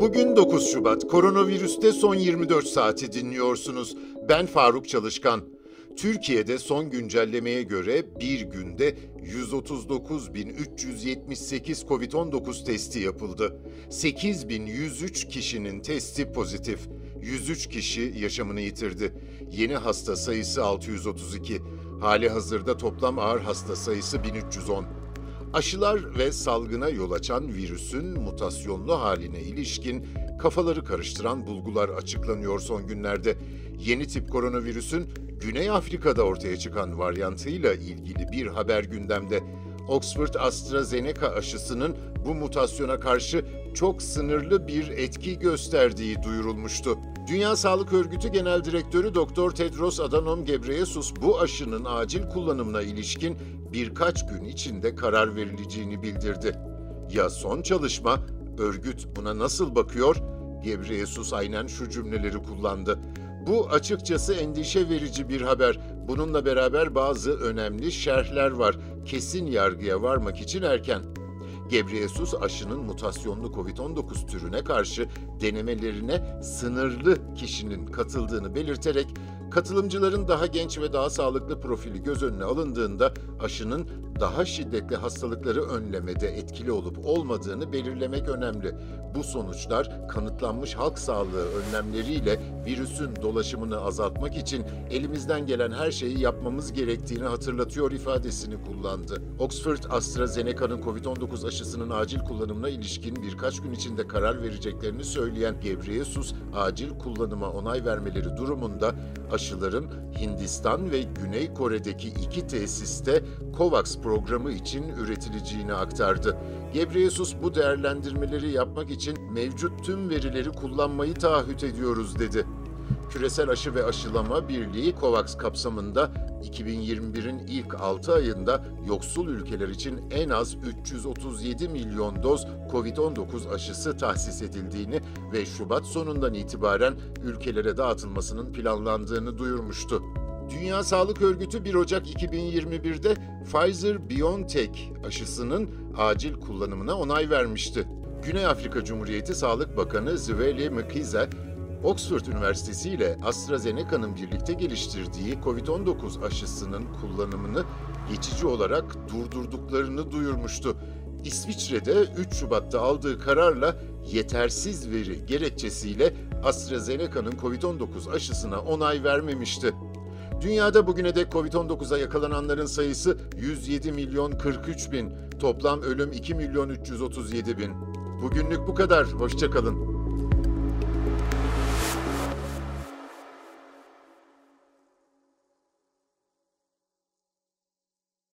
Bugün 9 Şubat. Koronavirüste son 24 saati dinliyorsunuz. Ben Faruk Çalışkan. Türkiye'de son güncellemeye göre bir günde 139.378 COVID-19 testi yapıldı. 8.103 kişinin testi pozitif. 103 kişi yaşamını yitirdi. Yeni hasta sayısı 632. Hali hazırda toplam ağır hasta sayısı 1310. Aşılar ve salgına yol açan virüsün mutasyonlu haline ilişkin kafaları karıştıran bulgular açıklanıyor son günlerde. Yeni tip koronavirüsün Güney Afrika'da ortaya çıkan varyantıyla ilgili bir haber gündemde. Oxford AstraZeneca aşısının bu mutasyona karşı çok sınırlı bir etki gösterdiği duyurulmuştu. Dünya Sağlık Örgütü Genel Direktörü Dr. Tedros Adhanom Ghebreyesus bu aşının acil kullanımına ilişkin birkaç gün içinde karar verileceğini bildirdi. Ya son çalışma, örgüt buna nasıl bakıyor? Ghebreyesus aynen şu cümleleri kullandı. Bu açıkçası endişe verici bir haber. Bununla beraber bazı önemli şerhler var. Kesin yargıya varmak için erken. Gebreyesus aşının mutasyonlu COVID-19 türüne karşı denemelerine sınırlı kişinin katıldığını belirterek katılımcıların daha genç ve daha sağlıklı profili göz önüne alındığında aşının daha şiddetli hastalıkları önlemede etkili olup olmadığını belirlemek önemli. Bu sonuçlar kanıtlanmış halk sağlığı önlemleriyle virüsün dolaşımını azaltmak için elimizden gelen her şeyi yapmamız gerektiğini hatırlatıyor ifadesini kullandı. Oxford AstraZeneca'nın COVID-19 aşısının acil kullanımına ilişkin birkaç gün içinde karar vereceklerini söyleyen Gebreyesus, acil kullanıma onay vermeleri durumunda aşıların Hindistan ve Güney Kore'deki iki tesiste COVAX programı için üretileceğini aktardı. Gebreyesus bu değerlendirmeleri yapmak için mevcut tüm verileri kullanmayı taahhüt ediyoruz dedi. Küresel Aşı ve Aşılama Birliği COVAX kapsamında 2021'in ilk 6 ayında yoksul ülkeler için en az 337 milyon doz COVID-19 aşısı tahsis edildiğini ve Şubat sonundan itibaren ülkelere dağıtılmasının planlandığını duyurmuştu. Dünya Sağlık Örgütü 1 Ocak 2021'de Pfizer-BioNTech aşısının acil kullanımına onay vermişti. Güney Afrika Cumhuriyeti Sağlık Bakanı Zweli Mkhize, Oxford Üniversitesi ile AstraZeneca'nın birlikte geliştirdiği COVID-19 aşısının kullanımını geçici olarak durdurduklarını duyurmuştu. İsviçre'de 3 Şubat'ta aldığı kararla yetersiz veri gerekçesiyle AstraZeneca'nın COVID-19 aşısına onay vermemişti. Dünyada bugüne dek Covid-19'a yakalananların sayısı 107 milyon 43 bin, toplam ölüm 2 milyon 337 bin. Bugünlük bu kadar, hoşçakalın.